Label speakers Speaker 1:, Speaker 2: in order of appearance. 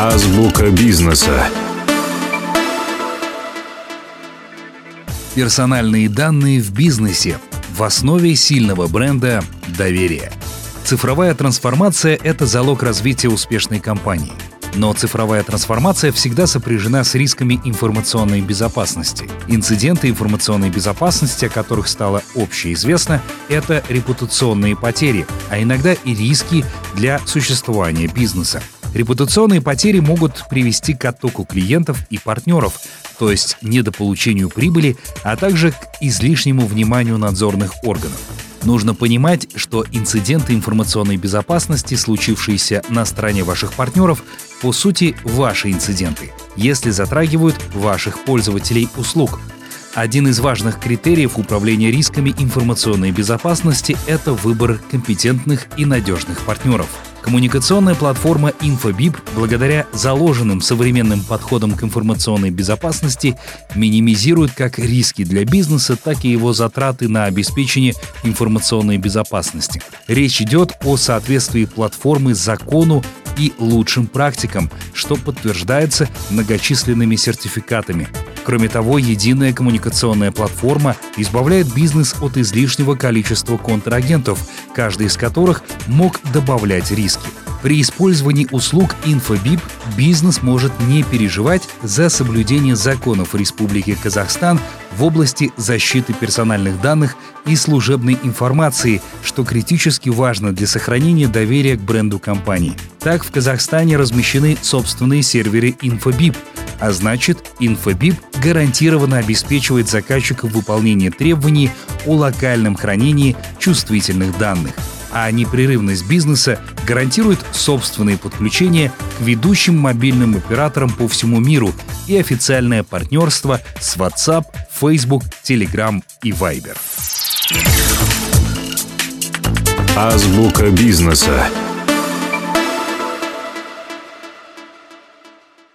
Speaker 1: Азбука бизнеса. Персональные данные в бизнесе. В основе сильного бренда – доверие. Цифровая трансформация – это залог развития успешной компании. Но цифровая трансформация всегда сопряжена с рисками информационной безопасности. Инциденты информационной безопасности, о которых стало общеизвестно, это репутационные потери, а иногда и риски для существования бизнеса. Репутационные потери могут привести к оттоку клиентов и партнеров, то есть недополучению прибыли, а также к излишнему вниманию надзорных органов. Нужно понимать, что инциденты информационной безопасности, случившиеся на стороне ваших партнеров, по сути ваши инциденты, если затрагивают ваших пользователей услуг. Один из важных критериев управления рисками информационной безопасности – это выбор компетентных и надежных партнеров – Коммуникационная платформа InfoBip, благодаря заложенным современным подходам к информационной безопасности, минимизирует как риски для бизнеса, так и его затраты на обеспечение информационной безопасности. Речь идет о соответствии платформы закону и лучшим практикам, что подтверждается многочисленными сертификатами. Кроме того, единая коммуникационная платформа избавляет бизнес от излишнего количества контрагентов, каждый из которых мог добавлять риски. При использовании услуг InfoBip бизнес может не переживать за соблюдение законов Республики Казахстан в области защиты персональных данных и служебной информации, что критически важно для сохранения доверия к бренду компании. Так, в Казахстане размещены собственные серверы InfoBip, а значит, InfoBip гарантированно обеспечивает заказчиков выполнение требований о локальном хранении чувствительных данных а непрерывность бизнеса гарантирует собственные подключения к ведущим мобильным операторам по всему миру и официальное партнерство с WhatsApp, Facebook, Telegram и Viber. Азбука бизнеса.